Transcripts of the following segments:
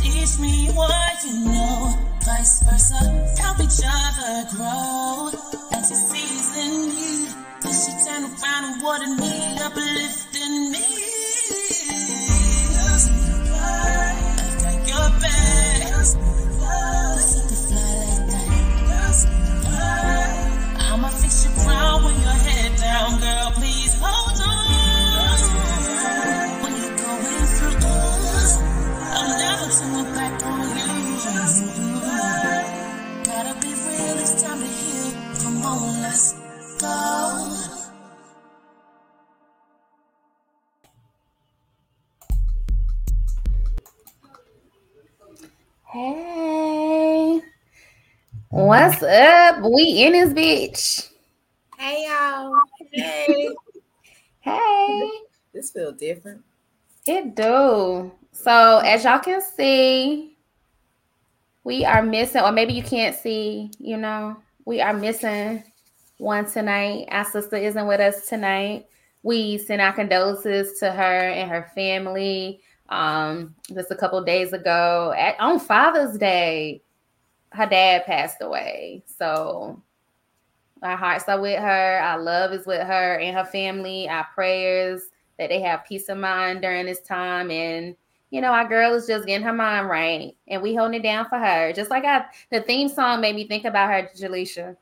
Teach me what you know, vice versa. Help each other grow. As you turn around and what's up? We in this bitch. Hey y'all. Hey. Hey, this feel different. it do. So as y'all can see, we are missing, or maybe you can't see. You know, we are missing one tonight. Our sister isn't with us tonight. We send our condolences to her and her family. Um, just a couple days ago, at, on Father's Day, her dad passed away. So our hearts are with her. Our love is with her and her family. Our prayers that they have peace of mind during this time. And you know, our girl is just getting her mind right, and we holding it down for her. Just like I, the theme song made me think about her, Jaleisha.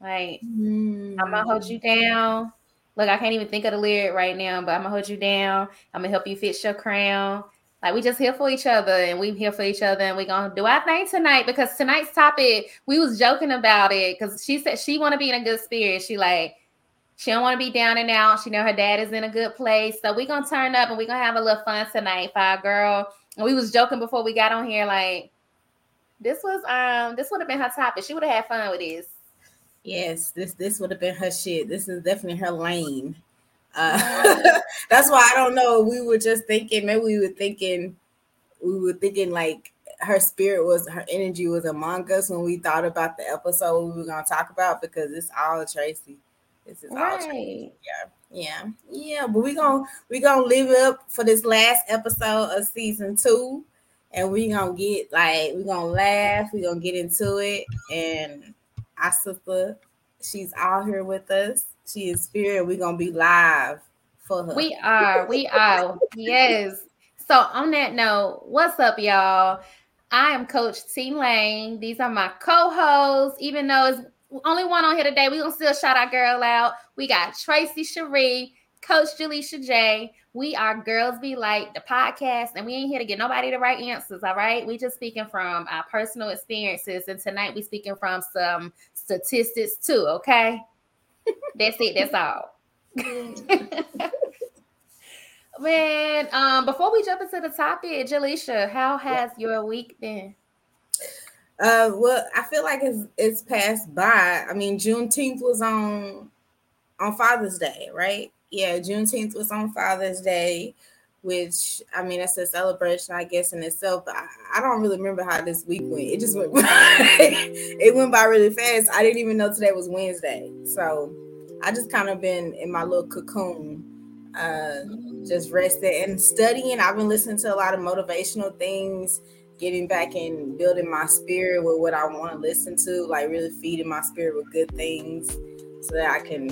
Like mm. I'm gonna hold you down. Look, I can't even think of the lyric right now, but I'm gonna hold you down. I'm gonna help you fix your crown. Like we just here for each other, and we here for each other, and we gonna do our thing tonight because tonight's topic we was joking about it because she said she want to be in a good spirit. She like she don't want to be down and out. She know her dad is in a good place, so we gonna turn up and we gonna have a little fun tonight for our girl. And we was joking before we got on here, like this was um this would have been her topic. She would have had fun with this. Yes, this this would have been her shit. This is definitely her lane. Uh, that's why I don't know. We were just thinking, maybe we were thinking, we were thinking like her spirit was, her energy was among us when we thought about the episode we were gonna talk about because it's all Tracy. This is all Tracy. Right. Yeah, yeah. But we're gonna we're gonna live up for this last episode of season two, and we're gonna get like we're gonna laugh. we're gonna get into it, and our sister, she's out here with us. She is spirit. We're gonna be live for her. We are. We are. yes. So on that note, what's up, y'all? I am Coach T Lane. These are my co-hosts. Even though it's only one on here today, we gonna still shout our girl out. We got Tracy Cherie, Coach Jaleisha J. We are Girls Be Like the podcast, and we ain't here to get nobody the right answers. All right, we just speaking from our personal experiences, and tonight we speaking from some statistics too. Okay, that's it. That's all. Man, um, before we jump into the topic, Jaleisha, how has your week been? Uh, well, I feel like it's it's passed by. I mean, Juneteenth was on on Father's Day, right? Yeah, Juneteenth was on Father's Day, which I mean, it's a celebration, I guess, in itself. But I, I don't really remember how this week went. It just went by. it went by really fast. I didn't even know today was Wednesday, so I just kind of been in my little cocoon, uh, just resting and studying. I've been listening to a lot of motivational things getting back and building my spirit with what I want to listen to, like really feeding my spirit with good things so that I can,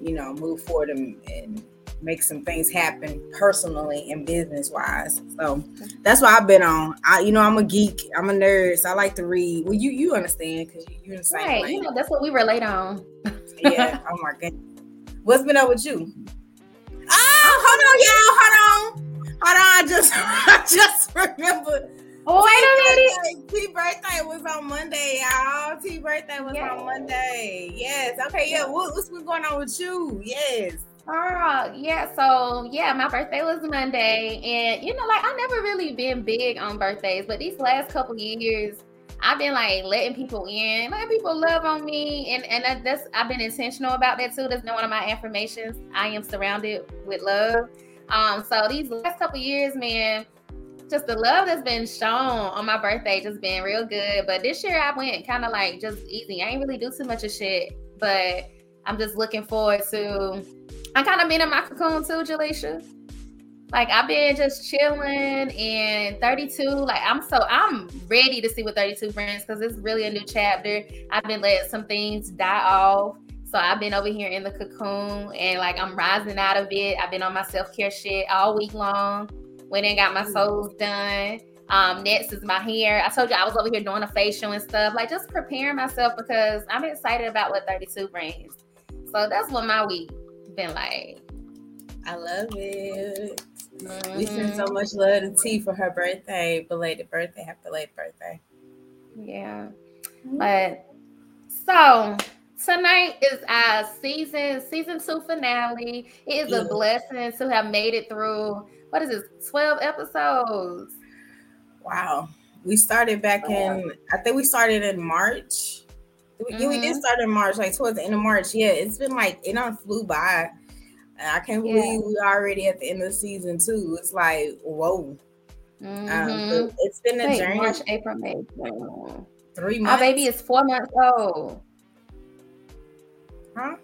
you know, move forward and, and make some things happen personally and business wise. So that's what I've been on. I, you know, I'm a geek, I'm a nerd, so I like to read. Well, you you understand because you, you're in the same Right, lane. you know that's what we relate on. yeah. Oh my god. What's been up with you? Oh, hold on, y'all. Hold on. Hold on. I just I just remembered. Oh, wait a minute. T birthday was on Monday, y'all. T birthday was Yes. on Monday. Yes. Okay. Yeah. What, what's been going on with you? Yes. Girl, yeah, so yeah, my birthday was Monday, and you know, like I never really been big on birthdays, but these last couple years, I've been like letting people in, letting people love on me, and and that- that's I've been intentional about that too. That's one of my affirmations. I am surrounded with love. Um, so these last couple years, man, just the love that's been shown on my birthday just been real good. But this year I went kind of like just easy. I ain't really do too much of shit, but I'm just looking forward to I kind of been in my cocoon too, Jaleisha. Like I've been just chilling and 32. Like I'm so I'm ready to see what 32 brings because it's really a new chapter. I've been letting some things die off. So I've been over here in the cocoon and like I'm rising out of it. I've been on my self-care shit all week long. Went and got my mm. soles done. Um, next is my hair. I told you I was over here doing a facial and stuff, like just preparing myself because I'm excited about what 32 brings. So that's what my week been like. I love it. Mm-hmm. We send so much love to T for her birthday, belated birthday, happy belated birthday. Yeah. Mm-hmm. But so tonight is our season season two finale. It is yeah. a blessing to have made it through what is this 12 episodes. Wow. We started back in I think we started in March. Yeah, we did mm-hmm. start in March, like towards the end of March. Yeah, it's been like it on flew by. I can't believe yeah. we already at the end of season two. It's like whoa. Um, mm-hmm. Um, it's been a Wait, journey. March, April, May. Three months. My baby is four months old. Huh?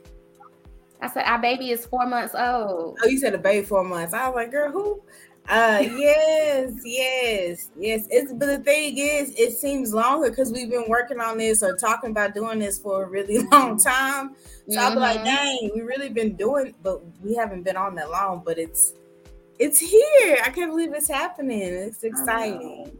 I said our baby is four months old. Oh, you said a baby four months. I was like, girl, who? Uh yes, yes, yes. It's but the thing is, it seems longer because we've been working on this or talking about doing this for a really long time. So mm-hmm. I'll be like, mm-hmm. dang, we really been doing, but we haven't been on that long. But it's it's here. I can't believe it's happening. It's exciting.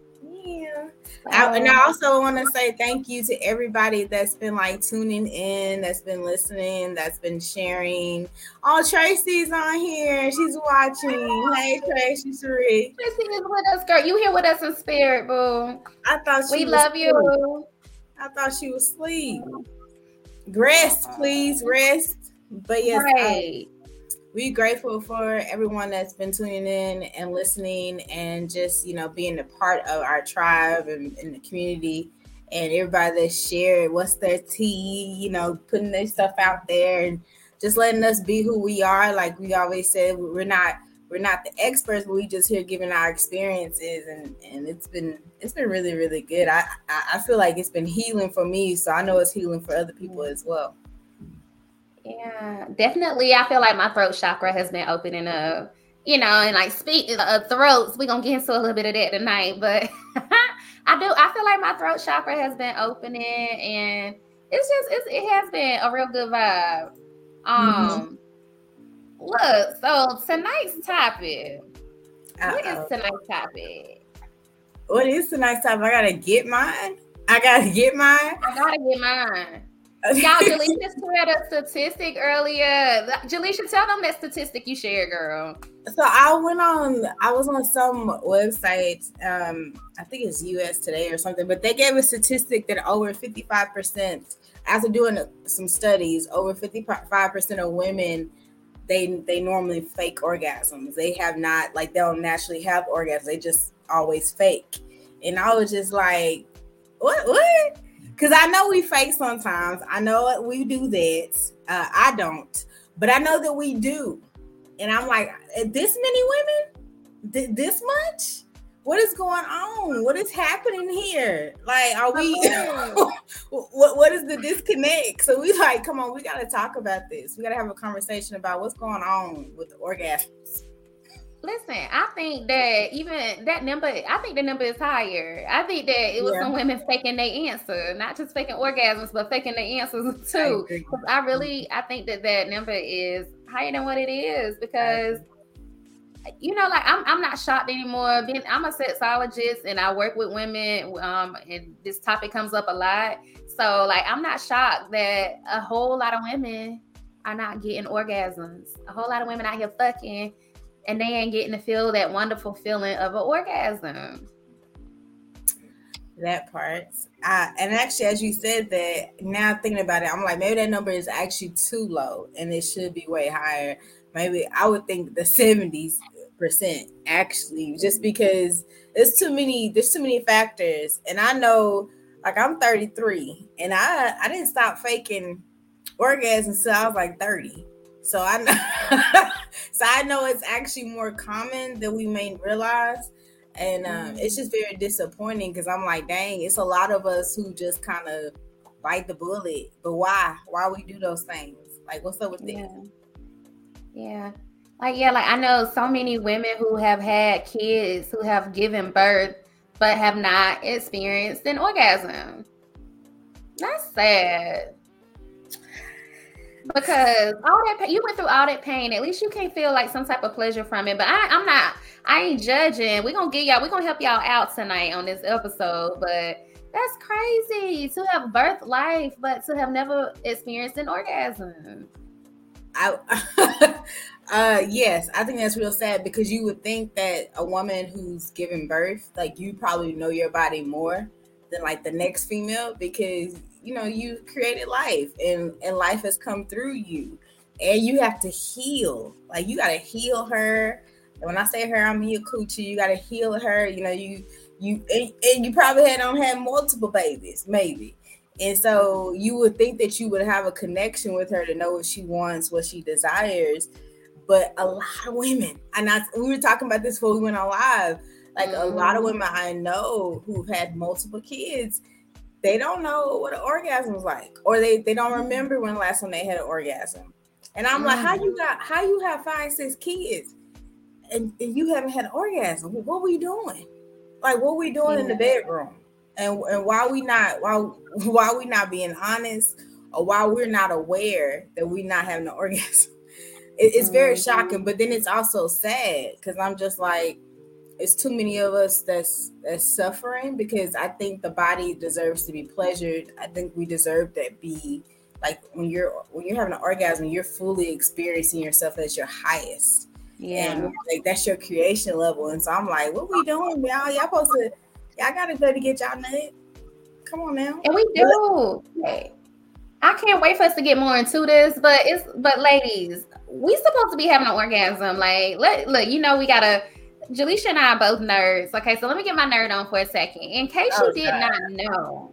Yeah. I, and I um, also want to say thank you to everybody that's been like tuning in, that's been listening, that's been sharing. Oh, Tracy's on here. She's watching. Hey, Tracy Cherie. Tracy is with us, girl. You here with us in spirit, boo. I thought we love asleep. you. I thought she was asleep. Rest, please, rest. But yes, right we're grateful for everyone that's been tuning in and listening and just you know being a part of our tribe and, and the community and everybody that shared what's their tea you know putting their stuff out there and just letting us be who we are. Like we always said we're not we're not the experts but we just here giving our experiences and and it's been it's been really really good. I i feel like it's been healing for me so i know it's healing for other people mm-hmm. as well yeah, definitely. I feel like my throat chakra has been opening up, you know, and like speak of uh, throats, we're gonna get into a little bit of that tonight. But I do, I feel like my throat chakra has been opening, and it's just it's, it has been a real good vibe. Um, mm-hmm. look, so tonight's topic. What is tonight's topic? What is tonight's topic? I gotta get mine. I gotta get mine. I gotta get mine. Y'all, Jaleisha shared a statistic earlier. Jaleisha, tell them that statistic you shared, girl. So I went on, I was on some website, um, I think it's US Today or something, but they gave a statistic that over 55%, after doing some studies, over 55% of women they they normally fake orgasms. They have not like they don't naturally have orgasms. They just always fake. And I was just like, what what? Because I know we fake sometimes. I know we do that. Uh, I don't, but I know that we do. And I'm like, uh, this many women, Th- this much. What is going on? What is happening here? Like, are we? what What is the disconnect? So we like, come on, we got to talk about this. We got to have a conversation about what's going on with the orgasms. Listen, I think that even that number, I think the number is higher. I think that it was yeah. some women faking their answer, not just faking orgasms, but faking their answers too. I, I really, I think that that number is higher than what it is because, you know, like I'm, I'm not shocked anymore. Being, I'm a sexologist and I work with women, um, and this topic comes up a lot. So, like, I'm not shocked that a whole lot of women are not getting orgasms. A whole lot of women out here fucking and they ain't getting to feel that wonderful feeling of an orgasm. That part. Uh, and actually, as you said that, now thinking about it, I'm like, maybe that number is actually too low and it should be way higher. Maybe I would think the 70s percent actually, just because there's too many, there's too many factors. And I know, like, I'm 33 and I, I didn't stop faking orgasms until I was like 30. So I know, so I know it's actually more common than we may realize, and um, mm-hmm. it's just very disappointing because I'm like, dang, it's a lot of us who just kind of bite the bullet. But why? Why we do those things? Like, what's up with yeah. Yeah. Like, yeah, like I know so many women who have had kids who have given birth but have not experienced an orgasm. That's sad. Because all that you went through all that pain, at least you can feel like some type of pleasure from it. But I, I'm not. I ain't judging. We're gonna get y'all. We're gonna help y'all out tonight on this episode. But that's crazy to have birth life, but to have never experienced an orgasm. I, uh, yes, I think that's real sad because you would think that a woman who's given birth, like you probably know your body more than like the next female because you know you created life and and life has come through you. And you have to heal. Like you got to heal her. And when i say her i'm your coochie. You got to heal her. You know you you and, and you probably had on had multiple babies maybe. And so you would think that you would have a connection with her to know what she wants what she desires. But a lot of women and I, we were talking about this before we went on live like mm-hmm. a lot of mm-hmm. women i know who've had multiple kids they don't know what an orgasm is like, or they they don't remember when last time they had an orgasm. And I'm mm. like, how you mm. got how you have five six kids, and, and you haven't had an orgasm? What were you doing? Like what were we doing yeah. in the bedroom? And and why we not why why we not being honest, or why we're not aware that we not having an orgasm? It, it's very mm-hmm. shocking, but then it's also sad because I'm just like it's too many of us that's that's suffering because I think the body deserves to be pleasured. I think we deserve that be like when you're when you're having an orgasm, you're fully experiencing yourself at your highest. Yeah, and like that's your creation level. And so I'm like, what we doing, y'all? Y'all supposed to y'all gotta go to get y'all nut. Come on now. And we do. But, I can't wait for us to get more into this, but it's but ladies, we supposed to be having an orgasm. Like, let look, you know, we gotta Jaleisha and I are both nerds. Okay, so let me get my nerd on for a second. In case oh, you did God. not know,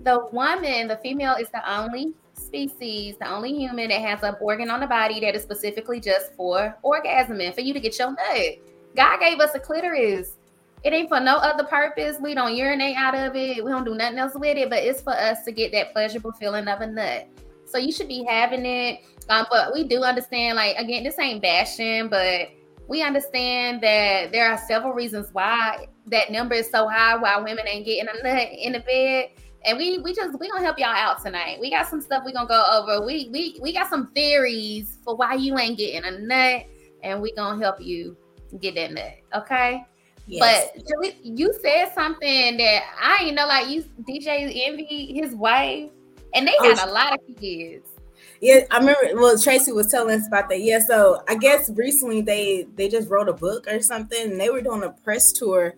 the woman, the female, is the only species, the only human that has an organ on the body that is specifically just for orgasming, for you to get your nut. God gave us a clitoris. It ain't for no other purpose. We don't urinate out of it. We don't do nothing else with it, but it's for us to get that pleasurable feeling of a nut. So you should be having it. Um, but we do understand, like, again, this ain't bashing, but we understand that there are several reasons why that number is so high, why women ain't getting a nut in the bed. And we we just we gonna help y'all out tonight. We got some stuff we gonna go over. We we we got some theories for why you ain't getting a nut, and we gonna help you get that nut. Okay. Yes. But you said something that I ain't know, like you DJ envy his wife, and they oh, got oh, a lot of kids. Yeah, I remember. Well, Tracy was telling us about that. Yeah, so I guess recently they they just wrote a book or something, and they were doing a press tour.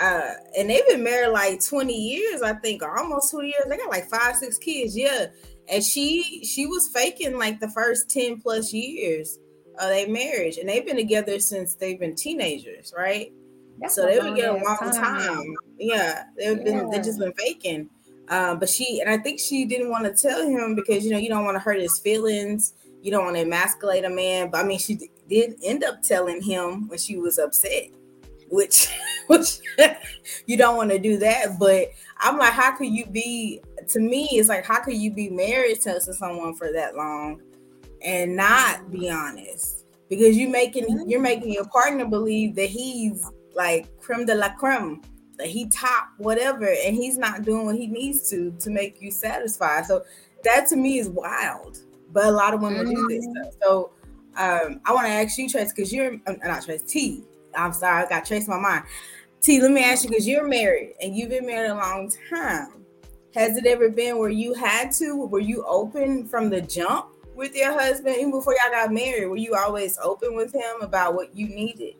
Uh, and they've been married like 20 years, I think, or almost 20 years. They got like five, six kids, yeah. And she she was faking like the first 10 plus years of their marriage, and they've been together since they've been teenagers, right? That's so they've been together a long time. time. Yeah, they've been they've just been faking. Um, but she and I think she didn't want to tell him because you know you don't want to hurt his feelings, you don't want to emasculate a man. But I mean, she did end up telling him when she was upset, which which you don't want to do that. But I'm like, how could you be? To me, it's like how could you be married to, to someone for that long and not be honest? Because you making you're making your partner believe that he's like creme de la creme he top whatever and he's not doing what he needs to to make you satisfied. So that to me is wild. But a lot of women mm-hmm. do this mm-hmm. stuff. So um, i want to ask you trace because you're uh, not trace t. I'm sorry i got trace my mind. T let me ask you because you're married and you've been married a long time. Has it ever been where you had to were you open from the jump with your husband even before y'all got married? Were you always open with him about what you needed?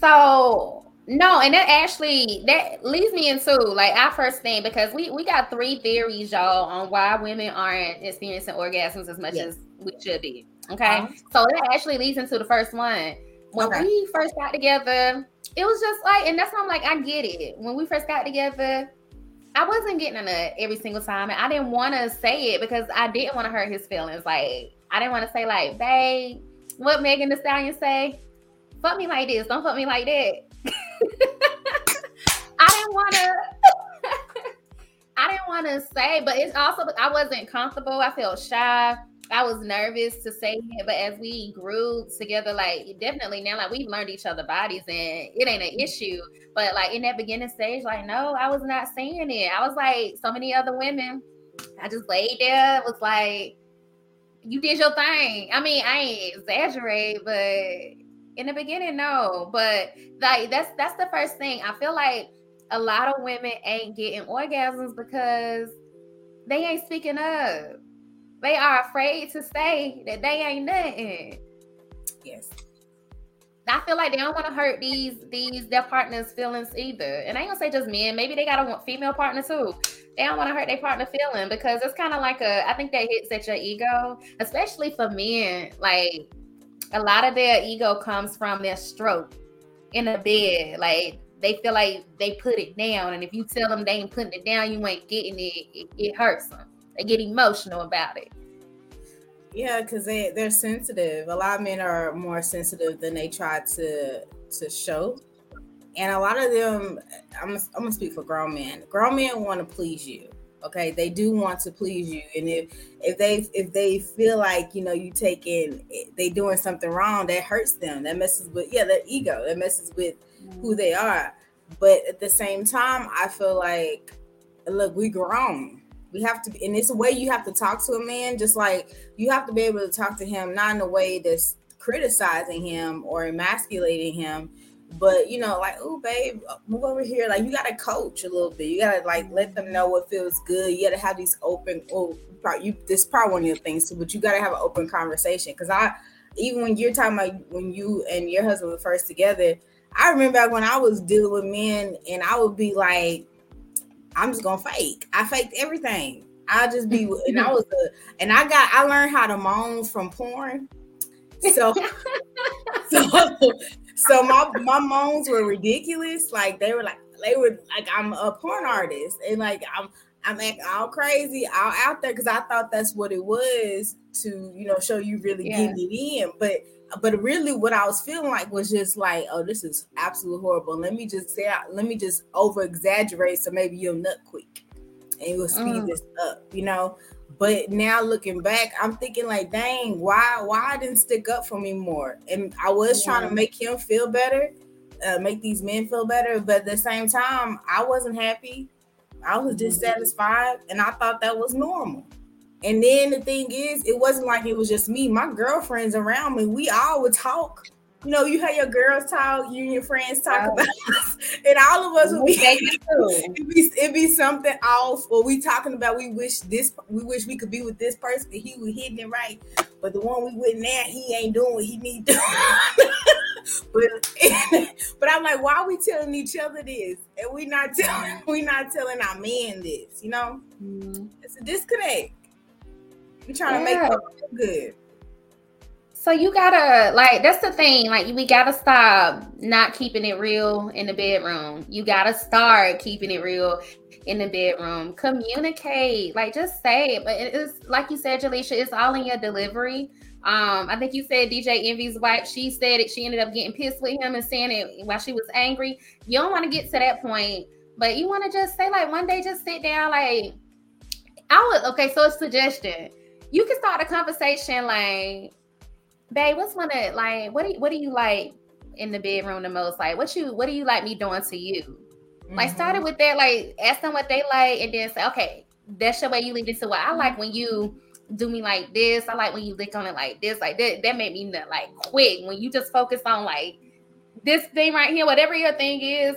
So no, and that actually that leads me into like our first thing because we we got three theories, y'all, on why women aren't experiencing orgasms as much yes. as we should be. Okay, uh-huh. so that actually leads into the first one. When okay. we first got together, it was just like, and that's why I'm like, I get it. When we first got together, I wasn't getting a nut every single time, and I didn't want to say it because I didn't want to hurt his feelings. Like I didn't want to say like, babe, what Megan Thee Stallion say? Fuck me like this, don't fuck me like that I didn't want to. I didn't want to say, but it's also I wasn't comfortable. I felt shy. I was nervous to say it, but as we grew together, like definitely now, like we've learned each other bodies and it ain't an mm-hmm. issue. But like in that beginning stage, like no, I was not saying it. I was like so many other women. I just laid there, It was like, you did your thing. I mean, I ain't exaggerate, but in the beginning, no. But like that's that's the first thing. I feel like a lot of women ain't getting orgasms because they ain't speaking up they are afraid to say that they ain't nothing. Yes. I feel like they don't want to hurt these these their partners' feelings either. And I ain't gonna say just men. Maybe they got a female partner too. They don't want to hurt their partner feeling because it's kind of like a. I think that hits at your ego, especially for men. Like a lot of their ego comes from their stroke in the bed. Like they feel like they put it down, and if you tell them they ain't putting it down, you ain't getting it. It, it hurts them. They get emotional about it. Yeah, because they they're sensitive. A lot of men are more sensitive than they try to to show, and a lot of them. I'm I'm gonna speak for grown men. Grown men want to please you. Okay, they do want to please you, and if if they if they feel like you know you taking they doing something wrong, that hurts them. That messes with yeah their ego. That messes with who they are. But at the same time, I feel like look, we grown we have to be and it's a way you have to talk to a man just like you have to be able to talk to him not in a way that's criticizing him or emasculating him but you know like oh babe move over here like you got to coach a little bit you got to like let them know what feels good you got to have these open oh you this is probably one of the things too but you got to have an open conversation because i even when you're talking about when you and your husband were first together i remember when i was dealing with men and i would be like I'm just gonna fake. I faked everything. I'll just be and I was a and I got I learned how to moan from porn. So so so my my moans were ridiculous. Like they were like they were like I'm a porn artist and like I'm I'm acting all crazy, all out there because I thought that's what it was to you know show you really yeah. getting it in. But but really what I was feeling like was just like, oh, this is absolutely horrible. Let me just say, let me just over exaggerate so maybe you'll nut quick and you'll speed mm. this up, you know. But now looking back, I'm thinking like, dang, why why I didn't stick up for me more? And I was yeah. trying to make him feel better, uh, make these men feel better, but at the same time, I wasn't happy. I was dissatisfied, and I thought that was normal. And then the thing is, it wasn't like it was just me. My girlfriends around me, we all would talk. You know, you have your girls talk, you and your friends talk about us, and all of us would be, it'd be it'd be something off, or we talking about we wish this we wish we could be with this person, he was hitting it right, but the one we with now, he ain't doing what he need to but but I'm like, why are we telling each other this? And we not telling we not telling our men this, you know? Mm-hmm. It's a disconnect. We trying yeah. to make feel good. So you gotta like that's the thing. Like we gotta stop not keeping it real in the bedroom. You gotta start keeping it real in the bedroom. Communicate. Like just say it. But it's like you said, Jaleisha, it's all in your delivery. Um, I think you said DJ Envy's wife, she said it, she ended up getting pissed with him and saying it while she was angry. You don't want to get to that point, but you want to just say, like, one day just sit down, like I would okay, so a suggestion you can start a conversation like, babe, what's one of like what do you, what do you like in the bedroom the most? Like what you what do you like me doing to you? Mm-hmm. Like started with that, like ask them what they like, and then say, okay, that's the way you lead it to what I like when you do me like this. I like when you lick on it like this, like that. That made me nut like quick. When you just focus on like this thing right here, whatever your thing is,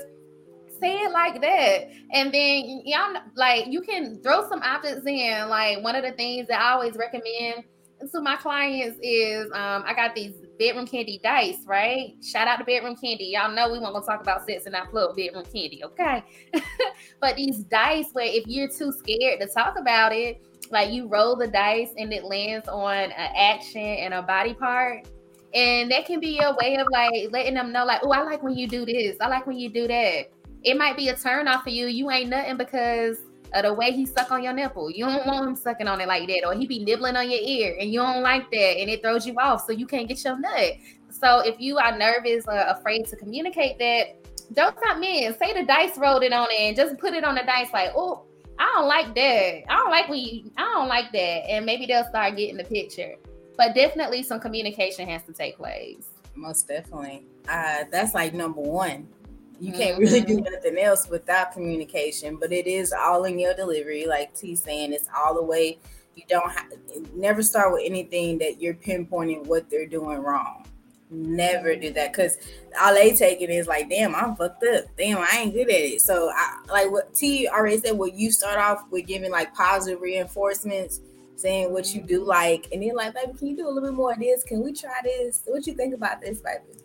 say it like that. And then y'all like you can throw some options in. Like one of the things that I always recommend to my clients is um, I got these bedroom candy dice, right? Shout out to bedroom candy. Y'all know we won't go talk about sex and not plug bedroom candy, okay? but these dice where if you're too scared to talk about it, like you roll the dice and it lands on an action and a body part. And that can be a way of like letting them know, like, oh, I like when you do this. I like when you do that it might be a turn off for you. You ain't nothing because the way he suck on your nipple. You don't want him sucking on it like that, or he be nibbling on your ear, and you don't like that, and it throws you off, so you can't get your nut. So if you are nervous or afraid to communicate that, don't stop men. Say the dice rolled it on it, and just put it on the dice like, oh, I don't like that. I don't like when you, I don't like that. And maybe they'll start getting the picture. But definitely some communication has to take place. Most definitely. Uh, that's like number one. You can't mm-hmm. really do nothing else without communication, but it is all in your delivery. Like T saying, it's all the way. You don't have never start with anything that you're pinpointing what they're doing wrong. Never do that because all they taking is like, damn, I'm fucked up. Damn, I ain't good at it. So I like what T already said. What you start off with giving like positive reinforcements, saying what you do like, and then like, baby, can you do a little bit more of this? Can we try this? What you think about this, baby?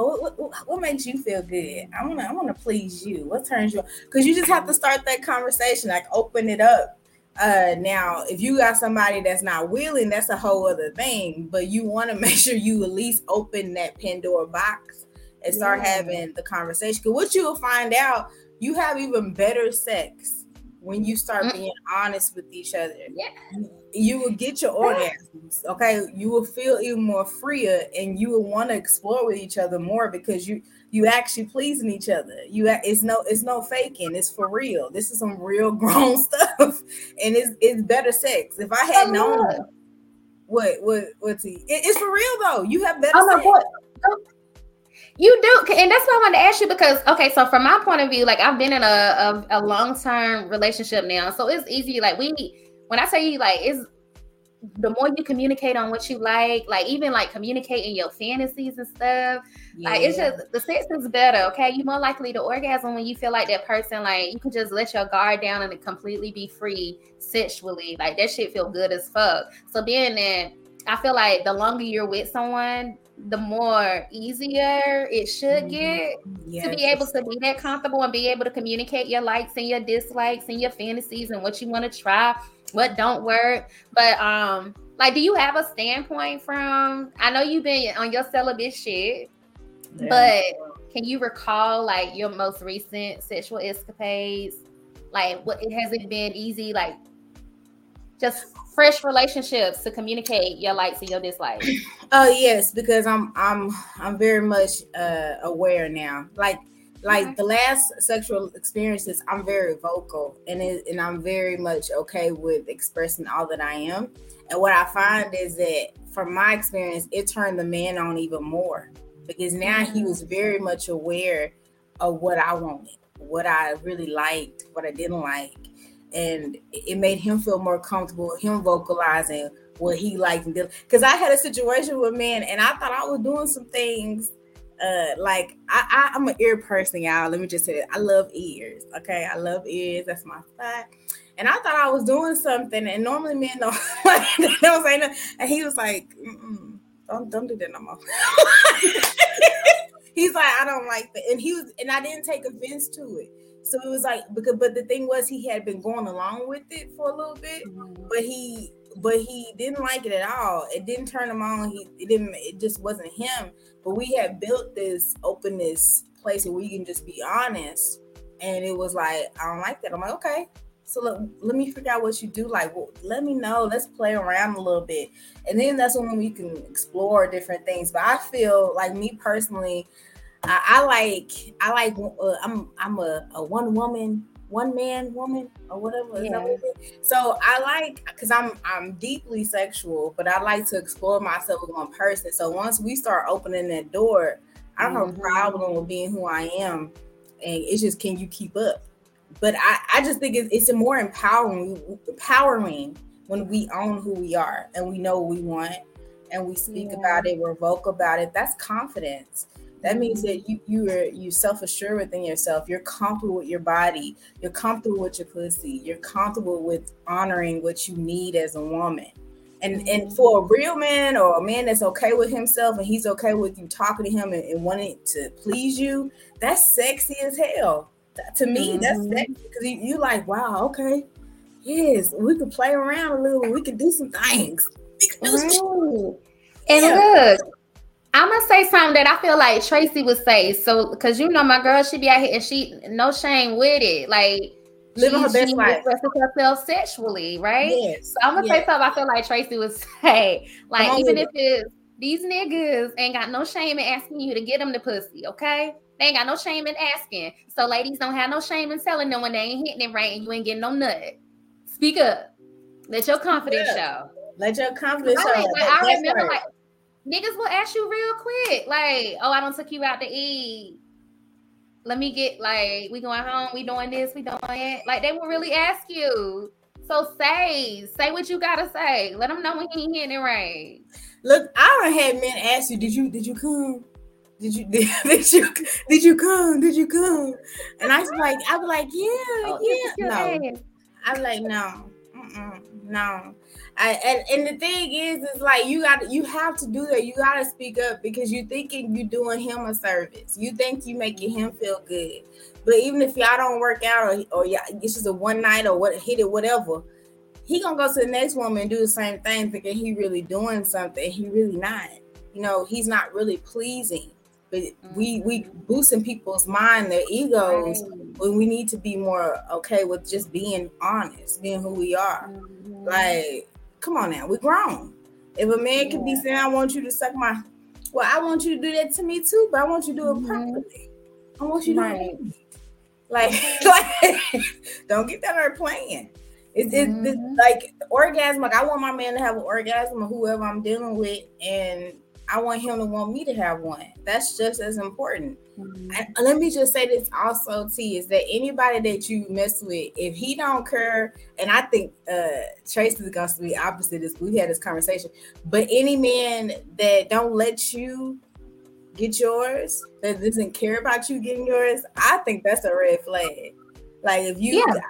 Oh, what, what, what makes you feel good? I wanna I wanna please you. What turns you? Because you just have to start that conversation, like open it up uh, now, if you got somebody that's not willing, that's a whole other thing. But you want to make sure you at least open that Pandora box and start yeah. having the conversation. Because what you will find out, you have even better sex when you start being honest with each other. Yeah. You will get your orgasms. Okay. You will feel even more freer and you will want to explore with each other more because you you actually pleasing each other. You it's no it's no faking. It's for real. This is some real grown stuff, and it's it's better sex. If I had known what what what's he? It, it's for real though. You have better. Oh sex. You do, and that's why I wanted to ask you because okay, so from my point of view, like I've been in a a, a long term relationship now, so it's easy. Like we, when I say you like it's the more you communicate on what you like, like even like communicating your fantasies and stuff, yeah. like it's just the sex is better. Okay, you're more likely to orgasm when you feel like that person. Like you can just let your guard down and completely be free sexually. Like that shit feel good as fuck. So being then I feel like the longer you're with someone, the more easier it should mm-hmm. get yes. to be able to be that comfortable and be able to communicate your likes and your dislikes and your fantasies and what you want to try what don't work. But um, like, do you have a standpoint from? I know you've been on your celibate shit, yeah. but can you recall like your most recent sexual escapades? Like, what it has it been easy? Like, just fresh relationships to communicate your likes and your dislikes. Oh yes, because I'm I'm I'm very much uh, aware now. Like like the last sexual experiences i'm very vocal and it, and i'm very much okay with expressing all that i am and what i find is that from my experience it turned the man on even more because now he was mm-hmm. very much aware of what i wanted what i really liked what i didn't like and it made him feel more comfortable him vocalizing what he liked and did because i had a situation with men and i thought i was doing some things uh like I, I am an ear person, y'all. Let me just say. I love ears. Okay, I love ears. That's my spot. And I thought I was doing something, and normally men don't like don't say nothing. And he was like, "Don't don't do that no more." He's like, "I don't like that," and he was, and I didn't take offense to it. So it was like because, but the thing was, he had been going along with it for a little bit, mm-hmm. but he but he didn't like it at all. It didn't turn him on. He it didn't. It just wasn't him. But we had built this openness place where we can just be honest. And it was like, I don't like that. I'm like, okay. So let, let me figure out what you do. Like, well, let me know. Let's play around a little bit. And then that's when we can explore different things. But I feel like me personally, I, I like I like uh, I'm I'm a, a one woman one man woman or whatever. Yeah. So I like because I'm I'm deeply sexual, but I like to explore myself with one person. So once we start opening that door, I don't mm-hmm. have a mm-hmm. problem with being who I am, and it's just can you keep up? But I I just think it's, it's a more empowering empowering when we own who we are and we know what we want and we speak yeah. about it, we're vocal about it. That's confidence. That means that you you are you self assured within yourself. You're comfortable with your body. You're comfortable with your pussy. You're comfortable with honoring what you need as a woman. And and for a real man or a man that's okay with himself and he's okay with you talking to him and, and wanting to please you, that's sexy as hell. To me, mm-hmm. that's sexy because you, you like, wow, okay, yes, we could play around a little. We could do some things. Do and yeah. look, I'm gonna say something that I feel like Tracy would say. So, because you know my girl, she be out here and she no shame with it, like living her best life, herself sexually, right? Yes. So I'm gonna yes. say something I feel like Tracy would say, like even if it's These niggas ain't got no shame in asking you to get them the pussy, okay? They ain't got no shame in asking. So ladies don't have no shame in telling them when they ain't hitting it right and you ain't getting no nut. Speak up. Let your confidence show. Let your confidence show. Like, I remember like niggas will ask you real quick, like, oh, I don't took you out to eat. Let me get like we going home, we doing this, we doing it. Like they will really ask you. So say, say what you gotta say. Let them know when he ain't hitting it right. Look, I don't had men ask you, did you did you come? Did you did, did you did you come? Did you come? And I was like, I was like, yeah, oh, yeah. No. I'm like, no, Mm-mm, no. I, and, and the thing is, is like you got you have to do that. You got to speak up because you're thinking you're doing him a service. You think you making him feel good. But even if y'all don't work out or or y'all, it's just a one night or what hit it whatever, he gonna go to the next woman and do the same thing, thinking he really doing something. He really not. You know, he's not really pleasing. But we we mm-hmm. boosting people's mind, their egos, when we need to be more okay with just being honest, being who we are. Mm-hmm. Like Come on now, we're grown. If a man yeah. could be saying, I want you to suck my well, I want you to do that to me too, but I want you to do it mm-hmm. properly. I want you to right. do it. Like, like don't get that her playing. It's, mm-hmm. it's, like orgasm. Like I want my man to have an orgasm or whoever I'm dealing with, and I want him to want me to have one. That's just as important. Mm-hmm. Let me just say this also, T, is that anybody that you mess with, if he don't care, and I think uh Trace is gonna be opposite this. We had this conversation, but any man that don't let you get yours, that doesn't care about you getting yours, I think that's a red flag. Like if you yeah.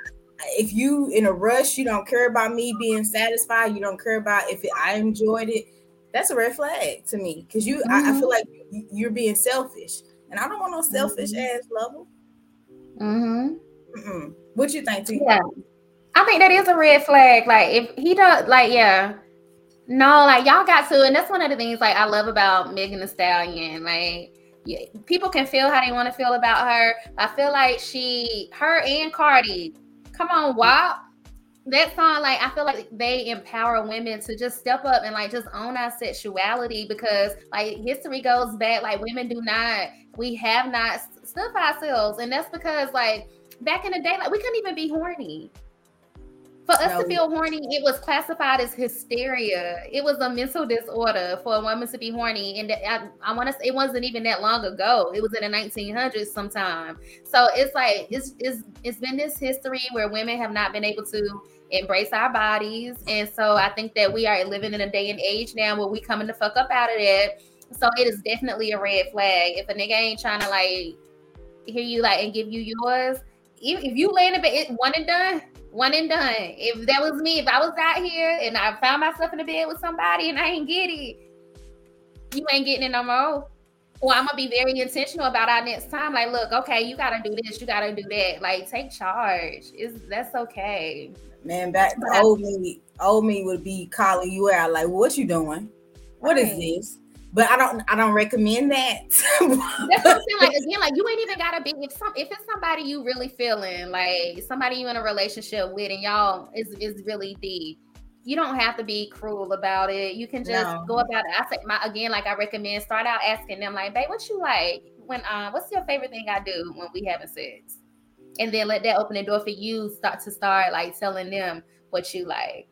if you in a rush, you don't care about me being satisfied, you don't care about if I enjoyed it that's a red flag to me because you mm-hmm. I, I, mm-hmm. feel like you're being selfish and i don't want no selfish mm-hmm. ass level mm-hmm. what you think T? yeah. I think that is a red flag. Like if he does like yeah. No like y'all got to and that's one of the things like i love about megan thee stallion. Like yeah, people can feel how they want to feel about her. I feel like she her and cardi come on WAP that song, like I feel like they empower women to just step up and like just own our sexuality because like history goes back, like women do not, we have not stuff ourselves, and that's because like back in the day, like we couldn't even be horny. For us no. to feel horny, it was classified as hysteria. It was a mental disorder for a woman to be horny, and uh, I, I want to. Say it wasn't even that long ago. It was in the 1900s sometime. So it's like it's it's it's been this history where women have not been able to embrace our bodies. And so I think that we are living in a day and age now where we coming to fuck up out of that. So it is definitely a red flag. If a nigga ain't trying to like hear you like and give you yours, if you in the bed, one and done, one and done. If that was me, if I was out here and I found myself in a bed with somebody and I ain't get it, you ain't getting it no more. Well, I'm gonna be very intentional about our next time. Like, look, okay, you gotta do this, you gotta do that. Like, take charge. Is that's okay. Man, back the old me, old me would be calling you out like, "What you doing? What right. is this?" But I don't, I don't recommend that. That's what I'm saying. Like again, like you ain't even gotta be if some if it's somebody you really feeling like somebody you in a relationship with and y'all is is really deep. You don't have to be cruel about it. You can just no. go about it. I say my again, like I recommend start out asking them like, "Babe, what you like? When uh, what's your favorite thing I do when we having sex?" And then let that open the door for you start to start like telling them what you like.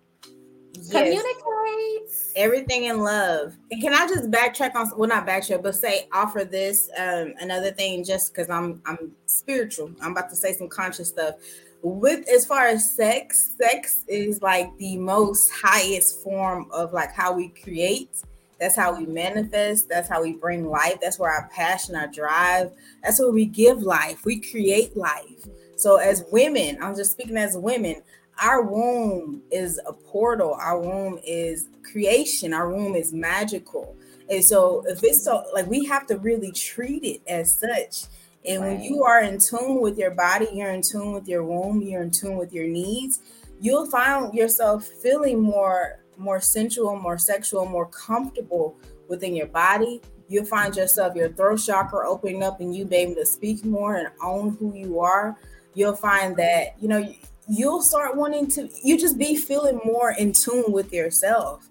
Yes. Communicate everything in love. And can I just backtrack on well not backtrack, but say offer this um another thing just because I'm I'm spiritual. I'm about to say some conscious stuff. With as far as sex, sex is like the most highest form of like how we create. That's how we manifest. That's how we bring life. That's where our passion, our drive, that's where we give life. We create life. So, as women, I'm just speaking as women, our womb is a portal. Our womb is creation. Our womb is magical. And so, if it's so, like, we have to really treat it as such. And right. when you are in tune with your body, you're in tune with your womb, you're in tune with your needs, you'll find yourself feeling more more sensual, more sexual, more comfortable within your body. You'll find yourself your throat chakra opening up and you be able to speak more and own who you are. You'll find that you know you'll start wanting to you just be feeling more in tune with yourself.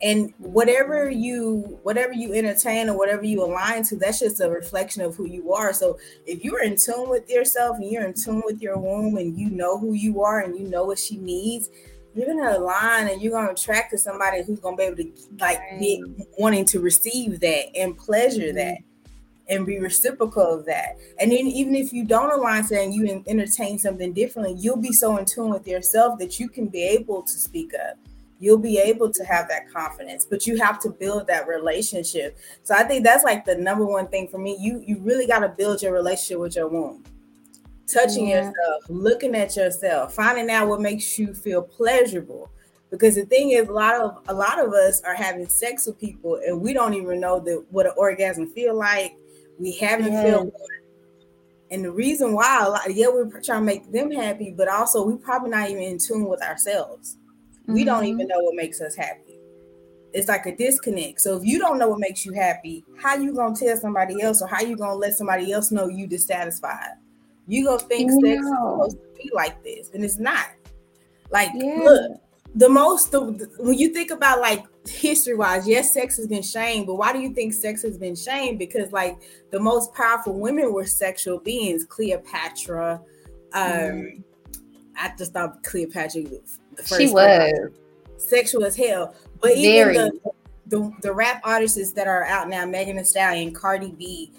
And whatever you whatever you entertain or whatever you align to that's just a reflection of who you are. So if you're in tune with yourself and you're in tune with your womb and you know who you are and you know what she needs you're gonna align and you're gonna attract to somebody who's gonna be able to like be wanting to receive that and pleasure mm-hmm. that and be reciprocal of that. And then even if you don't align to and you entertain something differently, you'll be so in tune with yourself that you can be able to speak up. You'll be able to have that confidence but you have to build that relationship. So i think that's like the number one thing for me. You you really got to build your relationship with your womb touching yeah. yourself looking at yourself finding out what makes you feel pleasurable because the thing is a lot of a lot of us are having sex with people and we don't even know that what an orgasm feel like we haven't yeah. felt and the reason why a lot yeah we're trying to make them happy but also we probably not even in tune with ourselves Mm-hmm. We don't even mm-hmm. know what makes us happy. It's like a disconnect. So if you don't know what makes you happy, how you gonna tell somebody else, or how you gonna let somebody else know you dissatisfied? You gonna think no. sex is supposed to be like this, and it's not. Like, yeah. look, the most the, the, when you think about like history wise, yes, sex has been shamed, but why do you think sex has been shamed? Because like the most powerful women were sexual beings, Cleopatra. Um, mm. I just thought Cleopatra was she was sexual as hell. But Very. even the, the, the rap artists that are out now, Megan Thee Stallion, Cardi B,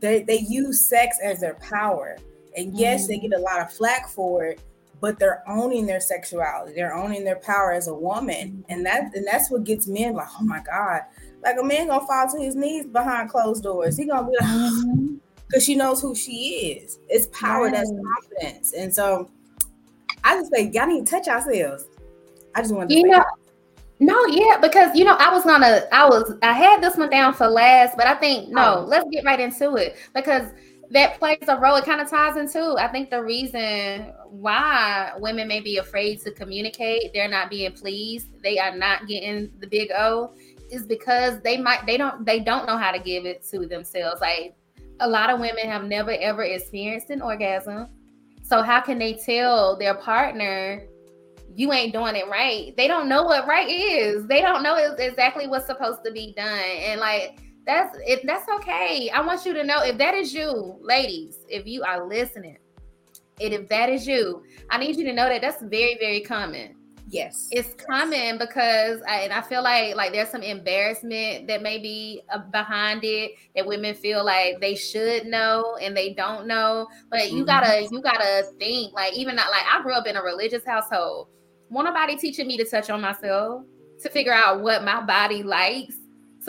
they they use sex as their power. And yes, mm they get a lot of flack for it, but they're owning their sexuality. They're owning their power as a woman, and that and that's what gets men like, oh my god, like a man gonna fall to his knees behind closed doors. He gonna be like, because mm-hmm. she knows who she is. It's power right. that's confidence, and so I just say y'all need to touch ourselves. I just want to you know. No, yeah, because you know, I was gonna, I was, I had this one down for last, but I think no, oh. let's get right into it because that plays a role. It kind of ties into, I think, the reason why women may be afraid to communicate, they're not being pleased, they are not getting the big O, is because they might, they don't, they don't know how to give it to themselves. Like a lot of women have never ever experienced an orgasm so how can they tell their partner you ain't doing it right? They don't know what right is. They don't know exactly what's supposed to be done. And like that's it that's okay. I want you to know if that is you, ladies, if you are listening, and if that is you, I need you to know that that's very, very common. Yes. It's common because I, and I feel like like there's some embarrassment that may be uh, behind it that women feel like they should know and they don't know. But you mm-hmm. gotta you gotta think like even not like I grew up in a religious household. Want nobody teaching me to touch on myself to figure out what my body likes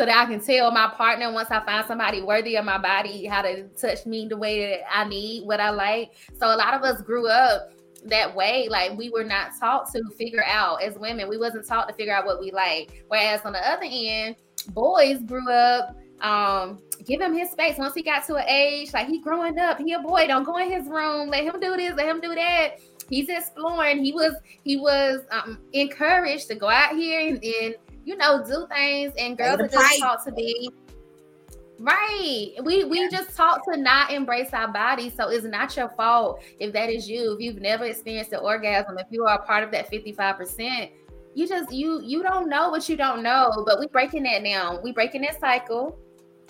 so that I can tell my partner once I find somebody worthy of my body how to touch me the way that I need, what I like. So a lot of us grew up that way like we were not taught to figure out as women we wasn't taught to figure out what we like. Whereas on the other end boys grew up um give him his space. Once he got to an age like he growing up he a boy don't go in his room let him do this let him do that. He's exploring. He was he was um, encouraged to go out here and, and you know do things and girls are just taught to be Right. We we just taught to not embrace our bodies. So it's not your fault if that is you. If you've never experienced an orgasm, if you are a part of that 55%, you just you you don't know what you don't know. But we breaking that now. We breaking that cycle.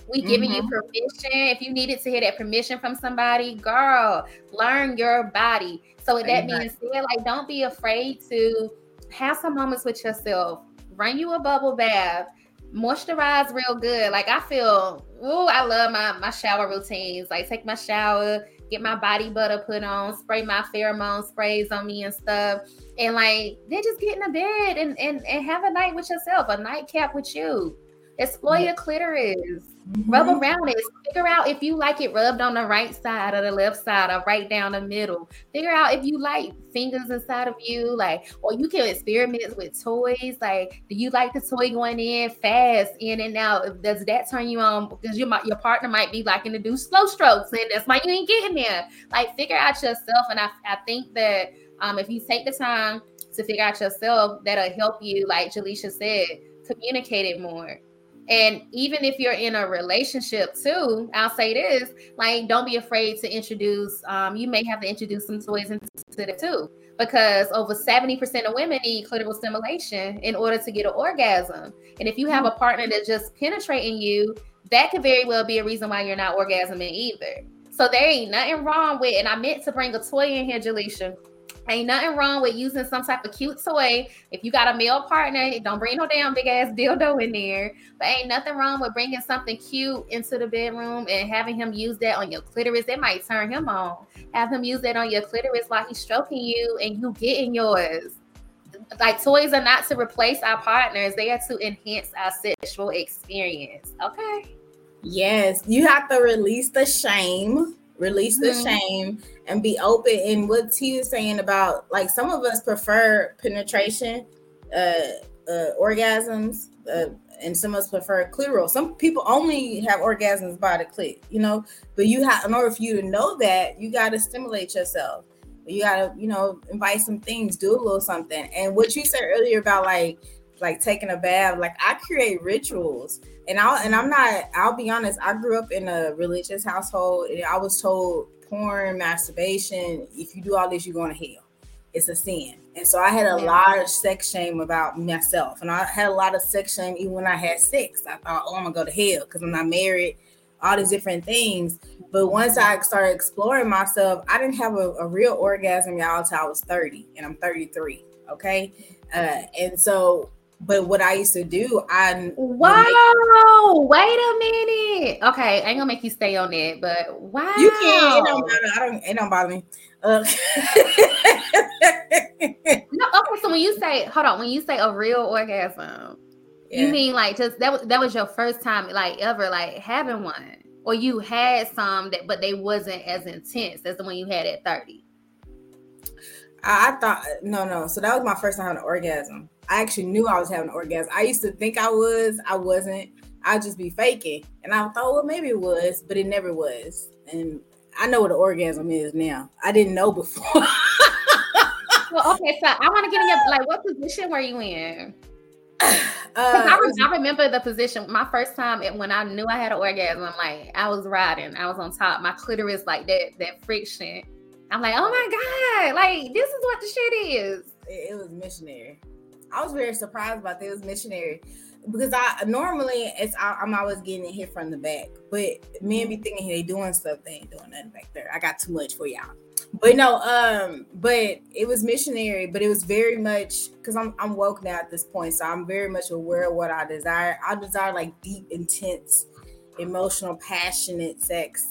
We giving mm-hmm. you permission. If you needed to hear that permission from somebody, girl, learn your body. So with that being said, like don't be afraid to have some moments with yourself. Run you a bubble bath moisturize real good. Like I feel, oh, I love my my shower routines. Like take my shower, get my body butter put on, spray my pheromone sprays on me and stuff. And like then just get in the bed and and, and have a night with yourself, a nightcap with you. Explore your clitoris. Mm-hmm. Rub around it. Figure out if you like it rubbed on the right side or the left side or right down the middle. Figure out if you like fingers inside of you, like, or you can experiment with toys. Like, do you like the toy going in fast, in and out? Does that turn you on? Because your your partner might be liking to do slow strokes, and that's why you ain't getting there. Like, figure out yourself. And I, I think that um, if you take the time to figure out yourself, that'll help you, like Jaleisha said, communicate it more and even if you're in a relationship too, I'll say this: like, don't be afraid to introduce. Um, you may have to introduce some toys into it too, because over 70% of women need clitoral stimulation in order to get an orgasm. And if you have a partner that's just penetrating you, that could very well be a reason why you're not orgasming either. So there ain't nothing wrong with, and I meant to bring a toy in here, Jaleisha. Ain't nothing wrong with using some type of cute toy. If you got a male partner, don't bring no damn big ass dildo in there. But ain't nothing wrong with bringing something cute into the bedroom and having him use that on your clitoris. It might turn him on. Have him use that on your clitoris while he's stroking you and you getting yours. Like toys are not to replace our partners; they are to enhance our sexual experience. Okay. Yes, you have to release the shame, release the mm-hmm. shame, and be open. And what T was saying about like some of us prefer penetration, uh, uh orgasms, uh, and some of us prefer clitoral. Some people only have orgasms by the clit, you know. But you have in order for you to know that, you got to stimulate yourself. You got to, you know, invite some things, do a little something. And what you said earlier about like like taking a bath, like I create rituals and I'll and I'm not. I'll be honest. I grew up in a religious household, and I was told porn, masturbation. If you do all this, you're going to hell. It's a sin. And so I had a yeah. lot of sex shame about myself, and I had a lot of sex shame even when I had sex. I thought, oh, I'm gonna go to hell because I'm not married. All these different things. But once I started exploring myself, I didn't have a, a real orgasm, y'all, until I was 30, and I'm 33. Okay, uh, and so but what I used to do, I wow, wait a minute. Okay, I ain't gonna make you stay on that, but wow, you can. It don't matter. I don't. It don't bother me. Uh, no, okay. So when you say, hold on, when you say a real orgasm, yeah. you mean like just that was that was your first time like ever like having one, or you had some that, but they wasn't as intense as the one you had at thirty. I, I thought no, no. So that was my first time having an orgasm. I actually knew I was having an orgasm. I used to think I was, I wasn't. I'd just be faking. And I thought, well, maybe it was, but it never was. And I know what an orgasm is now. I didn't know before. well, okay, so I want to get in your like what position were you in? Uh, I, I, remember the position my first time when I knew I had an orgasm. Like I was riding, I was on top, my clitoris like that that friction. I'm like, oh my god, like this is what the shit is. It, it was missionary. I was very surprised about this missionary because I normally it's I, am always getting hit from the back, but men be thinking they doing stuff, they ain't doing nothing back there. I got too much for y'all. But no, um, but it was missionary, but it was very much because I'm I'm woke now at this point, so I'm very much aware of what I desire. I desire like deep, intense, emotional, passionate sex.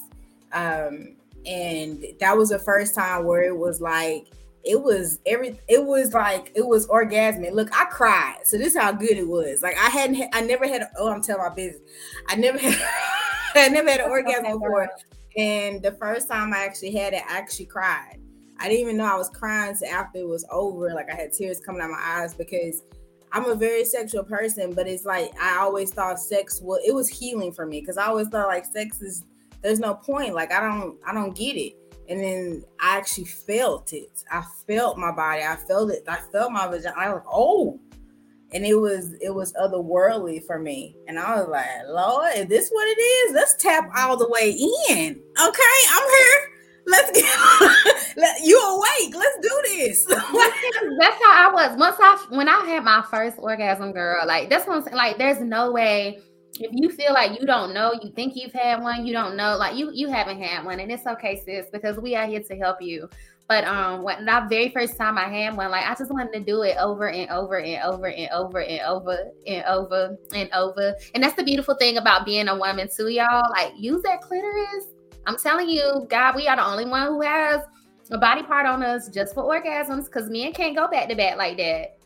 Um, and that was the first time where it was like it was every it was like it was orgasmic. Look, I cried. So this is how good it was. Like I hadn't I never had a, oh I'm telling my business. I never had I never had an orgasm before. And the first time I actually had it, I actually cried. I didn't even know I was crying so after it was over. Like I had tears coming out my eyes because I'm a very sexual person, but it's like I always thought sex was it was healing for me because I always thought like sex is there's no point. Like I don't I don't get it and then I actually felt it. I felt my body. I felt it. I felt my vagina. I was like, oh, and it was it was otherworldly for me. And I was like, Lord, is this what it is? Let's tap all the way in. Okay, I'm here. Let's get let, you awake. Let's do this. that's how I was. Once I when I had my first orgasm, girl, like that's what I'm saying. Like, there's no way if you feel like you don't know, you think you've had one, you don't know, like you you haven't had one, and it's okay, sis, because we are here to help you. But um, when that very first time I had one, like I just wanted to do it over and over and over and over and over and over and over. And that's the beautiful thing about being a woman too, y'all. Like use that clitoris. I'm telling you, God, we are the only one who has a body part on us just for orgasms because men can't go back to back like that.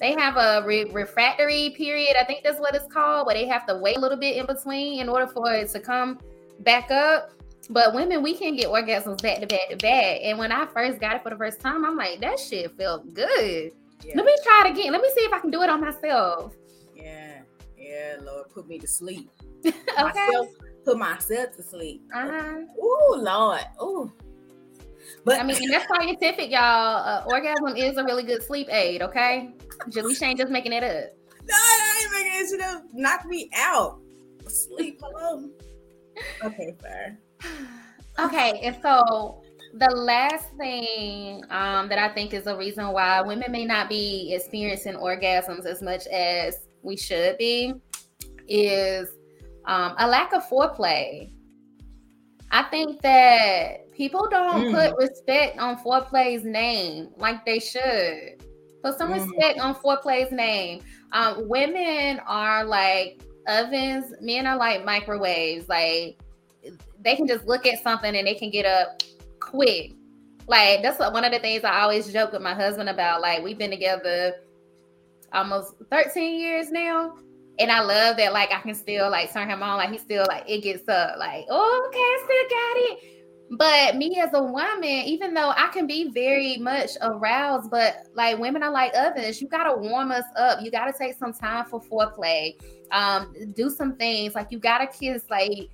They have a re- refractory period. I think that's what it's called, where they have to wait a little bit in between in order for it to come back up. But women, we can get orgasms back to back to back. And when I first got it for the first time, I'm like, that shit felt good. Yeah. Let me try it again. Let me see if I can do it on myself. Yeah, yeah, Lord, put me to sleep. okay. Myself, put myself to sleep. Uh-huh. Ooh, Lord. Ooh. But I mean, and that's scientific, y'all. Uh, orgasm is a really good sleep aid. Okay, Jaleisha ain't just making it up. No, I ain't making it. Have knocked me out. Sleep. Hello. Okay, fair. Okay, and so the last thing um, that I think is a reason why women may not be experiencing orgasms as much as we should be is um, a lack of foreplay. I think that people don't mm. put respect on foreplay's name like they should. Put some mm. respect on foreplay's name. Um, women are like ovens, men are like microwaves. Like they can just look at something and they can get up quick. Like that's one of the things I always joke with my husband about. Like we've been together almost 13 years now. And I love that like I can still like turn him on. Like he still like it gets up, like, oh, okay, I still got it. But me as a woman, even though I can be very much aroused, but like women are like others, you gotta warm us up. You gotta take some time for foreplay. Um, do some things like you gotta kiss like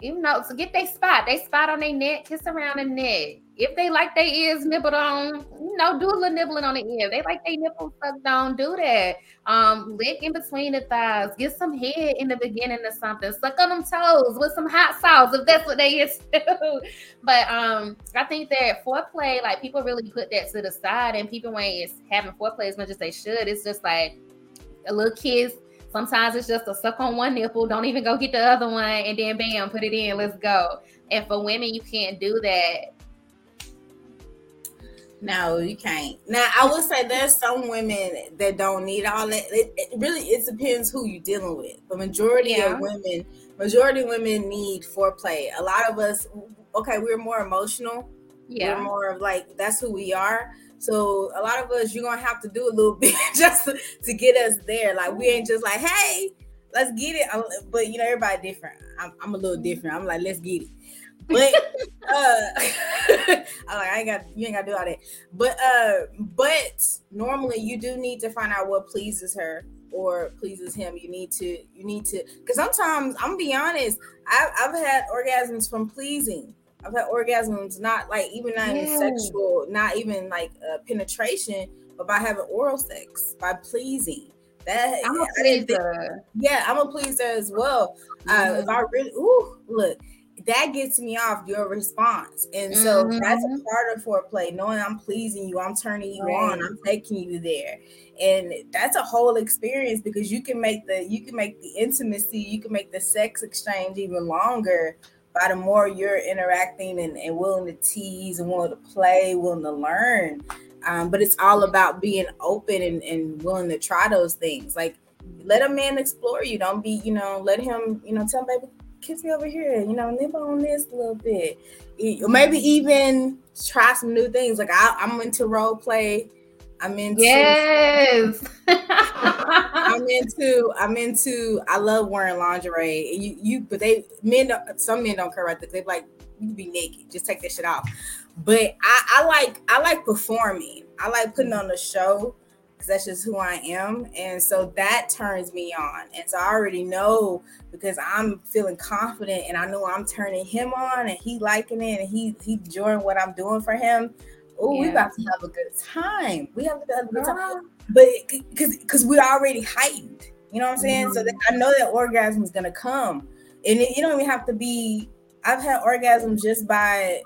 you know, so get their spot. They spot on their neck, kiss around the neck. If they like their ears nibbled on, you know, do a little nibbling on the ear. They like their nipples sucked on, do that. Um, lick in between the thighs, get some head in the beginning or something. Suck on them toes with some hot sauce if that's what they is to. but um, I think that foreplay, like people really put that to the side, and people ain't having foreplay as much as they should. It's just like a little kiss, Sometimes it's just a suck on one nipple, don't even go get the other one, and then bam, put it in, let's go. And for women, you can't do that. No, you can't. Now, I would say there's some women that don't need all that. It, it really it depends who you're dealing with. The majority yeah. of women, majority of women need foreplay. A lot of us, okay, we're more emotional. Yeah, we're more of like that's who we are. So a lot of us, you're gonna have to do a little bit just to, to get us there. Like we ain't just like, hey, let's get it. I'm, but you know, everybody different. I'm, I'm, a little mm-hmm. different. I'm like, let's get it. But uh, like, I ain't got you ain't gotta do all that. But uh, but normally you do need to find out what pleases her or pleases him. You need to you need to because sometimes I'm gonna be honest. I've, I've had orgasms from pleasing I've had orgasms, not like even not yeah. even sexual, not even like uh, penetration, but by having oral sex, by pleasing. That I'm a pleaser. yeah, I'm a pleaser as well. Mm-hmm. Uh, if I really, ooh, look, that gets me off your response, and so mm-hmm. that's a part of foreplay. Knowing I'm pleasing you, I'm turning you right. on, I'm taking you there, and that's a whole experience because you can make the you can make the intimacy, you can make the sex exchange even longer by the more you're interacting and, and willing to tease and willing to play, willing to learn. Um, but it's all about being open and, and willing to try those things. Like let a man explore you. Don't be, you know, let him, you know, tell him, baby, kiss me over here, you know, nibble on this a little bit. Maybe mm-hmm. even try some new things. Like I, I'm into role play. I'm into yes. I'm into I'm into I love wearing lingerie. You you but they men some men don't care about this. They like you be naked, just take that shit off. But I, I like I like performing. I like putting mm. on a show because that's just who I am. And so that turns me on. And so I already know because I'm feeling confident and I know I'm turning him on and he liking it and he he enjoying what I'm doing for him oh, yeah. we about to have a good time. We have a good time. But because because we're already heightened, you know what I'm saying? Mm-hmm. So that I know that orgasm is gonna come, and it, you don't even have to be. I've had orgasms just by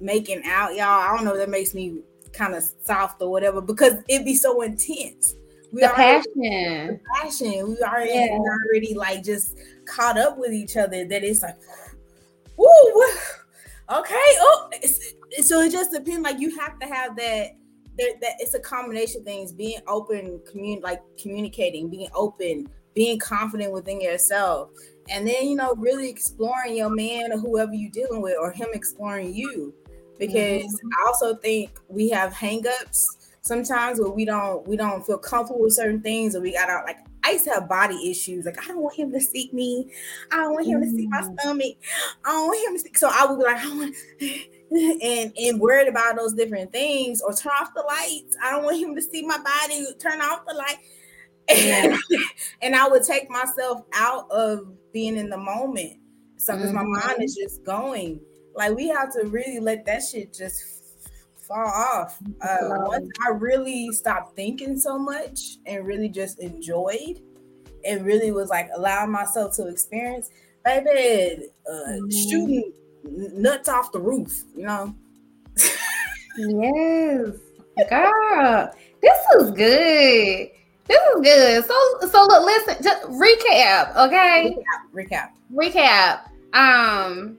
making out, y'all. I don't know. That makes me kind of soft or whatever because it'd be so intense. We the already, passion, the passion. We already yeah. already like just caught up with each other. That it's like, woo, okay. Oh, so it just depends. Like you have to have that. That, that it's a combination of things. Being open, commun like communicating, being open, being confident within yourself, and then you know really exploring your man or whoever you're dealing with, or him exploring you. Because mm-hmm. I also think we have hangups sometimes where we don't we don't feel comfortable with certain things, or we got out like I used to have body issues. Like, I don't want him to see me. I don't want him mm. to see my mm. stomach. I don't want him to see. So I would be like, I want and and worried about those different things or turn off the lights. I don't want him to see my body. Turn off the light. Yeah. and I would take myself out of being in the moment. So because mm-hmm. my mind is just going. Like we have to really let that shit just fall off. Uh, once I really stopped thinking so much and really just enjoyed and really was like allowing myself to experience, baby, uh, mm-hmm. shooting nuts off the roof, you know. yes, girl, this is good. This is good. So, so look, listen, just recap, okay? Recap. Recap. recap. Um,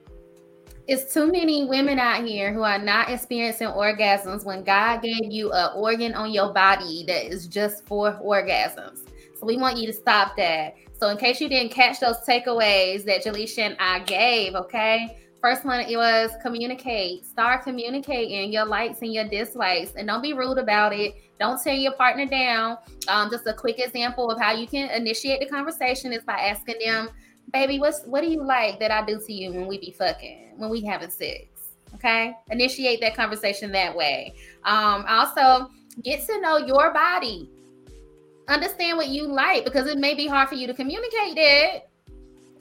it's too many women out here who are not experiencing orgasms when God gave you an organ on your body that is just for orgasms. So we want you to stop that. So in case you didn't catch those takeaways that Jaleisha and I gave, okay, First one it was communicate. Start communicating your likes and your dislikes, and don't be rude about it. Don't tear your partner down. Um, just a quick example of how you can initiate the conversation is by asking them, "Baby, what's what do you like that I do to you when we be fucking, when we having sex?" Okay, initiate that conversation that way. Um, also, get to know your body. Understand what you like because it may be hard for you to communicate it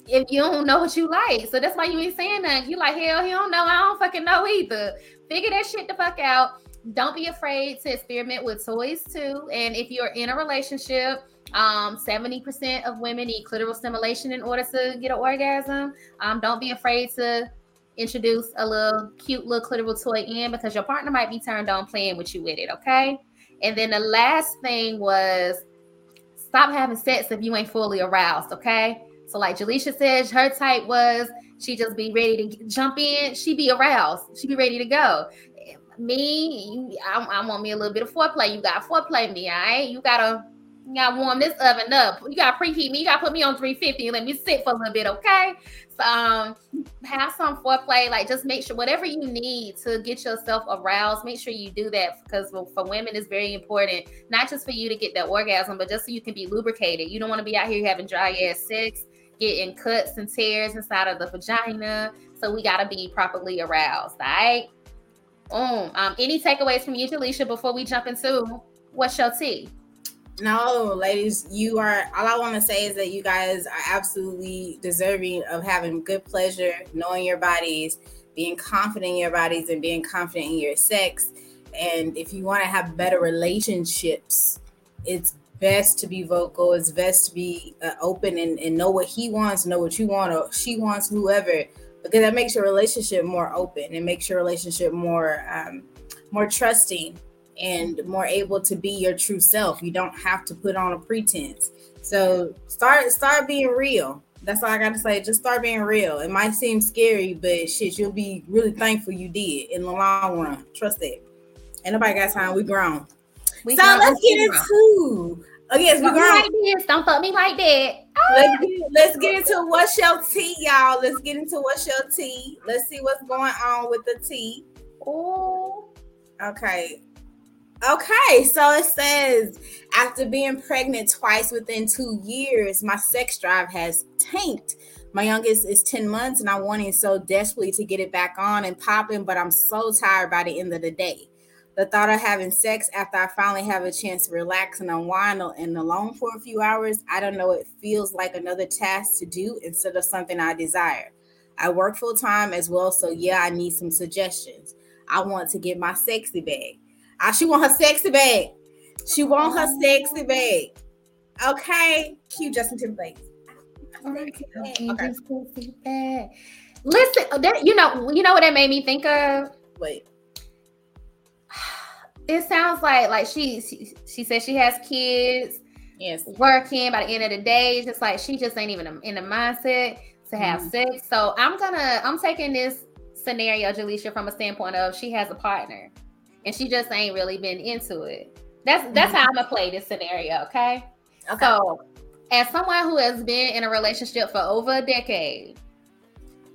if you don't know what you like. So that's why you ain't saying that. You like, hell, he don't know. I don't fucking know either. Figure that shit the fuck out. Don't be afraid to experiment with toys too. And if you're in a relationship, um, 70% of women need clitoral stimulation in order to get an orgasm. Um, don't be afraid to introduce a little cute little clitoral toy in because your partner might be turned on playing with you with it. Okay. And then the last thing was stop having sex if you ain't fully aroused. Okay so, like Jaleisha says, her type was she just be ready to jump in. She be aroused. She be ready to go. Me, I, I want me a little bit of foreplay. You got foreplay me, all right? You gotta you gotta warm this oven up. You gotta preheat me. You gotta put me on 350 and let me sit for a little bit, okay? So um have some foreplay. Like just make sure whatever you need to get yourself aroused, make sure you do that because for women it's very important, not just for you to get that orgasm, but just so you can be lubricated. You don't want to be out here having dry ass sex getting cuts and tears inside of the vagina. So we got to be properly aroused. All right. Boom. Um, any takeaways from you, Jaleisha, before we jump into what's your tea? No, ladies, you are all I want to say is that you guys are absolutely deserving of having good pleasure, knowing your bodies, being confident in your bodies, and being confident in your sex. And if you want to have better relationships, it's best to be vocal. It's best to be uh, open and, and know what he wants, know what you want, or she wants, whoever, because that makes your relationship more open and makes your relationship more um, more trusting and more able to be your true self. You don't have to put on a pretense. So start start being real. That's all I got to say. Just start being real. It might seem scary, but shit, you'll be really thankful you did in the long run. Trust that. Ain't nobody got time. We grown. We so let's get into. Oh yes, we grown. Like this. Don't fuck me like that. Ah. Let's get, let's get into what's your tea, y'all. Let's get into what's your tea. Let's see what's going on with the tea. Oh, okay. Okay, so it says after being pregnant twice within two years, my sex drive has tanked. My youngest is 10 months and I'm wanting so desperately to get it back on and popping, but I'm so tired by the end of the day. The thought of having sex after I finally have a chance to relax and unwind and alone for a few hours, I don't know, it feels like another task to do instead of something I desire. I work full time as well, so yeah, I need some suggestions. I want to get my sexy bag. I, she want her sexy bag. She want her sexy bag. Okay, cute Justin Timberlake. Okay. okay. Listen, that, you know, you know what that made me think of. Wait it sounds like like she she, she says she has kids yes working by the end of the day it's just like she just ain't even in the mindset to have mm sex so i'm gonna i'm taking this scenario jaleisha from a standpoint of she has a partner and she just ain't really been into it that's that's mm how i'm gonna play this scenario okay okay so as someone who has been in a relationship for over a decade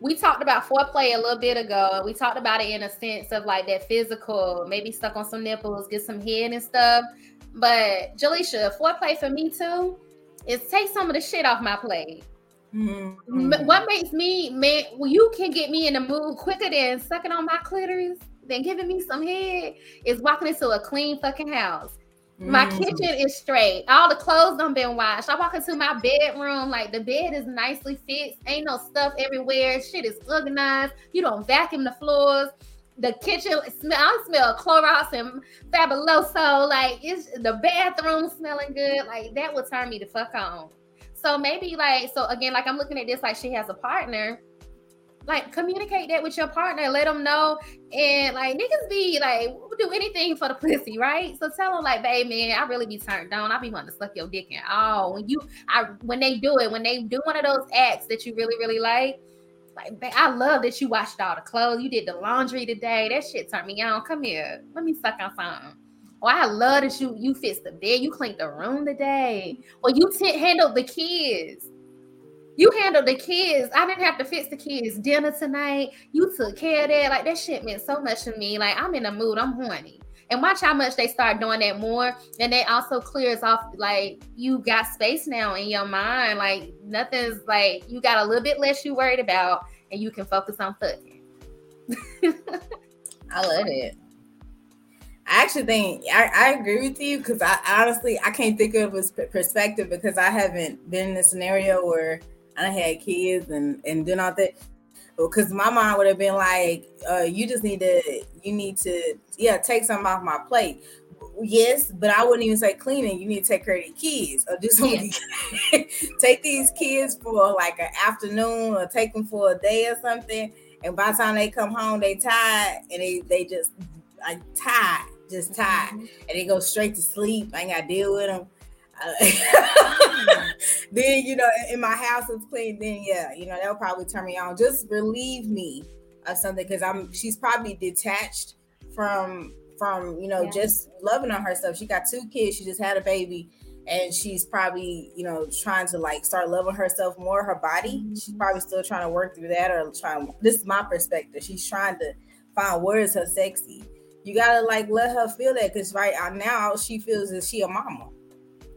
we talked about foreplay a little bit ago. We talked about it in a sense of like that physical, maybe stuck on some nipples, get some head and stuff. But Jaleisha, foreplay for me too is take some of the shit off my plate. Mm-hmm. What makes me man? Well, you can get me in the mood quicker than sucking on my clitoris, than giving me some head. Is walking into a clean fucking house. My mm. kitchen is straight. All the clothes don't been washed. I walk into my bedroom, like the bed is nicely fixed. Ain't no stuff everywhere. Shit is organized. You don't vacuum the floors. The kitchen smell. I smell Clorox and Fabuloso. Like it's the bathroom smelling good. Like that would turn me the fuck on. So maybe like so again, like I'm looking at this like she has a partner like communicate that with your partner. Let them know. And like niggas be like, do anything for the pussy, right? So tell them like, babe, man, I really be turned on. I be wanting to suck your dick in. Oh, when you, I when they do it, when they do one of those acts that you really really like. Like, I love that you washed all the clothes. You did the laundry today. That shit turned me on. Come here. Let me suck on something. Oh, I love that you you fixed the bed. You cleaned the room today. Or you t- handled the kids. You handled the kids. I didn't have to fix the kids' dinner tonight. You took care of that. Like that shit meant so much to me. Like I'm in a mood. I'm horny. And watch how much they start doing that more. And they also clears off like you got space now in your mind. Like nothing's like you got a little bit less you worried about, and you can focus on fucking. I love it. I actually think I, I agree with you because I honestly I can't think of a perspective because I haven't been in a scenario where I had kids and and doing all that. Because my mom would have been like, uh, "You just need to, you need to, yeah, take something off my plate." Yes, but I wouldn't even say cleaning. You need to take care of the kids or do something. Yeah. take these kids for like an afternoon or take them for a day or something. And by the time they come home, they tired and they they just like tired, just tired, mm-hmm. and they go straight to sleep. I ain't got to deal with them then you know, in my house is clean. Then yeah, you know that'll probably turn me on. Just relieve me of something because I'm. She's probably detached from from you know yeah. just loving on herself. She got two kids. She just had a baby. And she's probably, you know, trying to like start loving herself more, her body. Mm-hmm. She's probably still trying to work through that or trying. This is my perspective. She's trying to find where is her sexy. You gotta like let her feel that because right now she feels that she a mama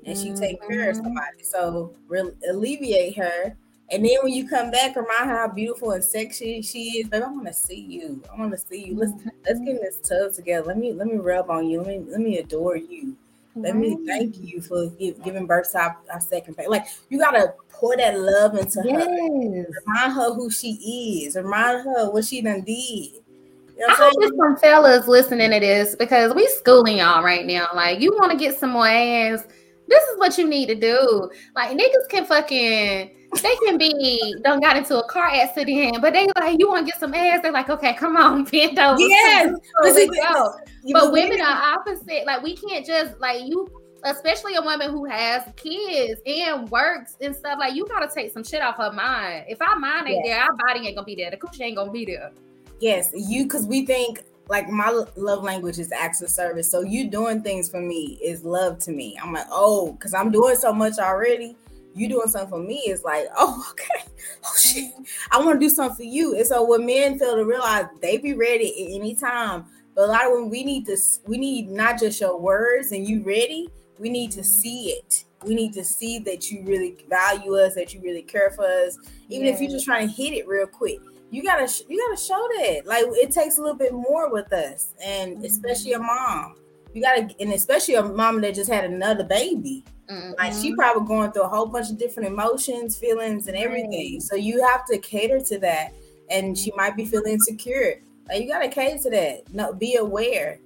and she take care of mm-hmm. somebody. So re- alleviate her. And then when you come back, remind her how beautiful and sexy she is. Baby, I want to see you. I want to see you. Let's let's get in this tub together. Let me let me rub on you. Let me let me adore you. Let me thank you for give, giving birth to our, our second baby. Like you gotta pour that love into yes. her. Remind her who she is. Remind her what she done did. You know I hope there's some fellas listening to this because we schooling y'all right now. Like you want to get some more ass this is what you need to do. Like niggas can fucking they can be don't got into a car accident, but they like you want to get some ass. They're like, okay, come on, bend over. Yes, let's go. But women are opposite. Like we can't just like you, especially a woman who has kids and works and stuff. Like you gotta take some shit off her mind. If our mind ain't yes. there, our body ain't gonna be there. The coochie ain't gonna be there. Yes, you because we think like my love language is acts of service. So you doing things for me is love to me. I'm like, oh, because I'm doing so much already. You doing something for me is like, oh, okay. Oh shit. I want to do something for you. And so when men fail to realize they be ready at any time. But a lot of when we need to we need not just your words and you ready, we need to see it. We need to see that you really value us, that you really care for us. Even yeah. if you're just trying to hit it real quick you gotta you gotta show that. Like it takes a little bit more with us and mm-hmm. especially a mom. You gotta and especially a mom that just had another baby. Mm-hmm. like she probably going through a whole bunch of different emotions feelings and everything. So you have to cater to that and she might be feeling insecure. Like you gotta cater to that. No be aware.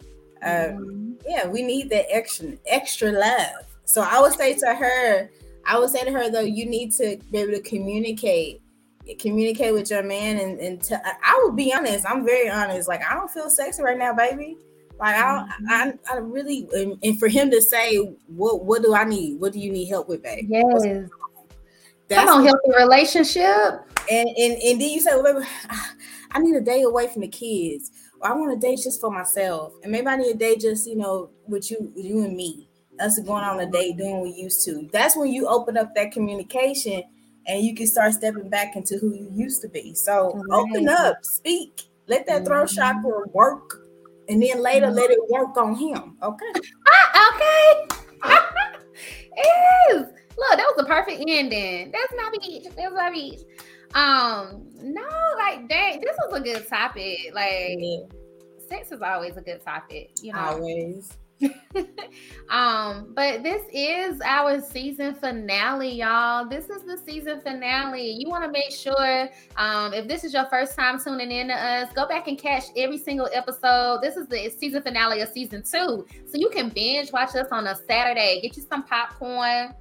Um, mm-hmm. yeah we need that extra extra love. So i would say to her i would say to her though you need to be able to communicate communicate with your man and, and t- I will be honest. I'm very honest. Like I don't feel sexy right now, baby. Like I, mm-hmm. I, I really, and, and, for him to say, what, what do I need? What do you need help with, baby? Yes. That's Come on, healthy relationship. And and and then you say, well, baby, I need a day away from the kids. Or I want a day just for myself, and maybe I need a day just you know with you, you and me. Us going on a date doing what we used to. That's when you open up that communication and you can start stepping back into who you used to be. So right. open up, speak, let that throat mm-hmm. chakra work, and then later mm-hmm. let it work on him. Okay. Ah, okay. is. Look, that was a perfect ending. That's my beach. That's my beach. Um, no, like that. This was a good topic. Like, yeah. sex is always a good topic. You know, always. um, but this is our season finale, y'all. This is the season finale. You want to make sure, um, if this is your first time tuning in to us, go back and catch every single episode. This is the season finale of season two, so you can binge watch us on a Saturday. Get you some popcorn,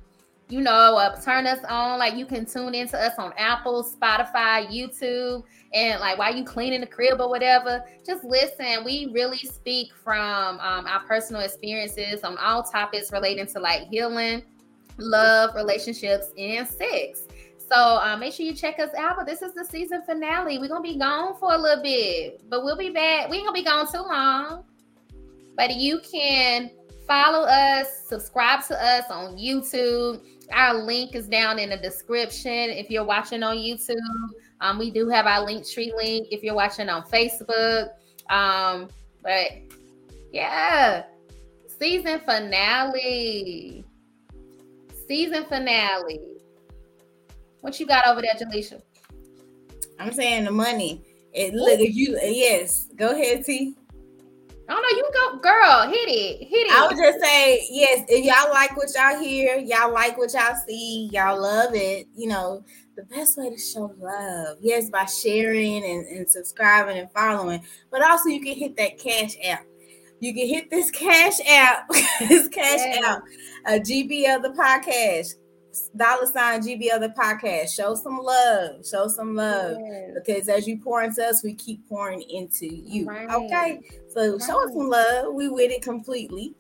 you know, uh, turn us on. Like you can tune into us on Apple, Spotify, YouTube, and like while you cleaning the crib or whatever, just listen. We really speak from um, our personal experiences on all topics relating to like healing, love, relationships, and sex. So uh, make sure you check us out. But this is the season finale. We're gonna be gone for a little bit, but we'll be back. We ain't gonna be gone too long. But you can follow us, subscribe to us on YouTube. Our link is down in the description if you're watching on YouTube. Um, we do have our Linktree link if you're watching on Facebook. Um, but yeah, season finale. Season finale. What you got over there, Jaleisha? I'm saying the money. It look if you yes, go ahead, T. Oh no, you go, girl. Hit it, hit it. I would just say yes. If y'all like what y'all hear, y'all like what y'all see, y'all love it. You know, the best way to show love, yes, by sharing and, and subscribing and following, but also you can hit that cash app. You can hit this cash app, this cash yeah. app, a GBL the podcast dollar sign GB other podcast. Show some love. Show some love. Yes. Because as you pour into us, we keep pouring into you. Right. Okay. So right. show us some love. We with it completely.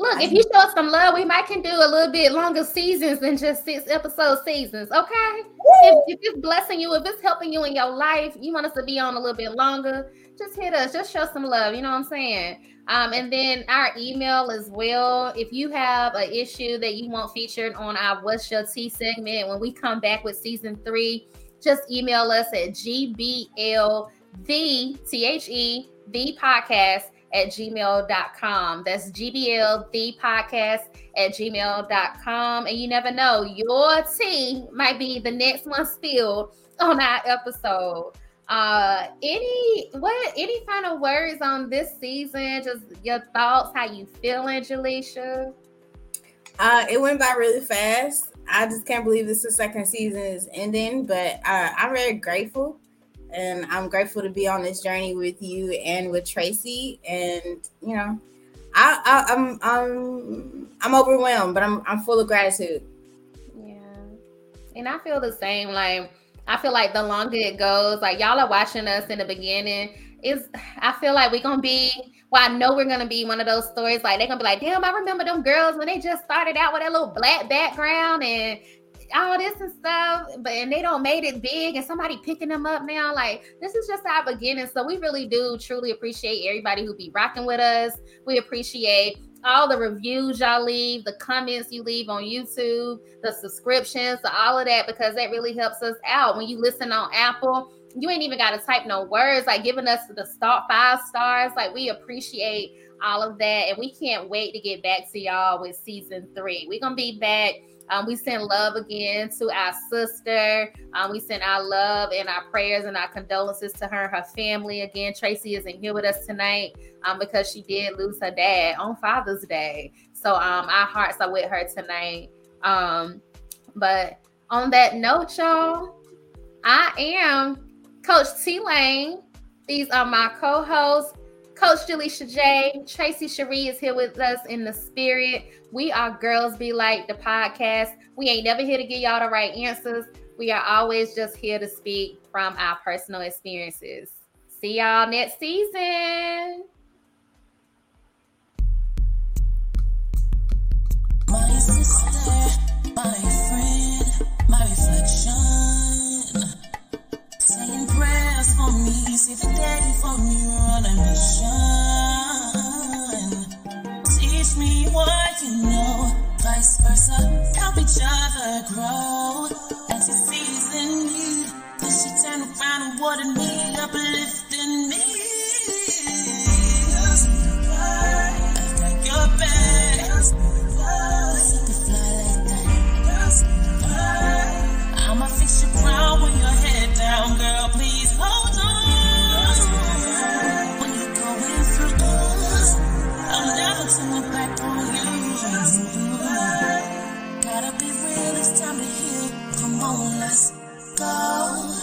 Look, if you show us some love, we might can do a little bit longer seasons than just six episode seasons. Okay. If, if, it's blessing you, if it's helping you in your life, you want us to be on a little bit longer, just hit us. Just show some love. You know what I'm saying? Um, and then our email as well. If you have an issue that you want featured on our What's Your Tea segment when we come back with season three, just email us at GBLV, T H E, the podcast at gmail.com. That's GBL, the podcast at gmail.com. And you never know, your tea might be the next one spilled on our episode. Uh, any what any final words on this season? Just your thoughts, how you feeling, Jaleisha? Uh, it went by really fast. I just can't believe this the second season is ending, but uh, I'm very grateful, and I'm grateful to be on this journey with you and with Tracy. And you know, I, I I'm I'm I'm overwhelmed, but I'm I'm full of gratitude. Yeah, and I feel the same. Like I feel like the longer it goes, like y'all are watching us in the beginning, is I feel like we're gonna be well, I know we're gonna be one of those stories like they're gonna be like, damn, I remember them girls when they just started out with that little black background and all this and stuff, but and they don't made it big and somebody picking them up now. Like this is just our beginning. So we really do truly appreciate everybody who be rocking with us. We appreciate all the reviews y'all leave, the comments you leave on YouTube, the subscriptions, all of that, because that really helps us out. When you listen on Apple, you ain't even got to type no words, like giving us the start five stars. Like we appreciate all of that. And we can't wait to get back to y'all with season three. We're gonna be back um, we send love again to our sister. Um, we send our love and our prayers and our condolences to her and her family. Again, Tracy isn't here with us tonight um, because she did lose her dad on Father's Day. So um, our hearts are with her tonight. Um, but on that note, y'all, I am Coach T Lane. These are my co-hosts, Coach Jaleisha J. Tracy Cherie is here with us in the spirit. We are Girls Be Like the podcast. We ain't never here to give y'all the right answers. We are always just here to speak from our personal experiences. See y'all next season. See the day for me, on a mission. Teach me what you know, vice versa, help each other grow. As he sees in you, then she turn around and water me, uplifting me. I've got your back. I'ma fix your crown with your head down, girl. Please go.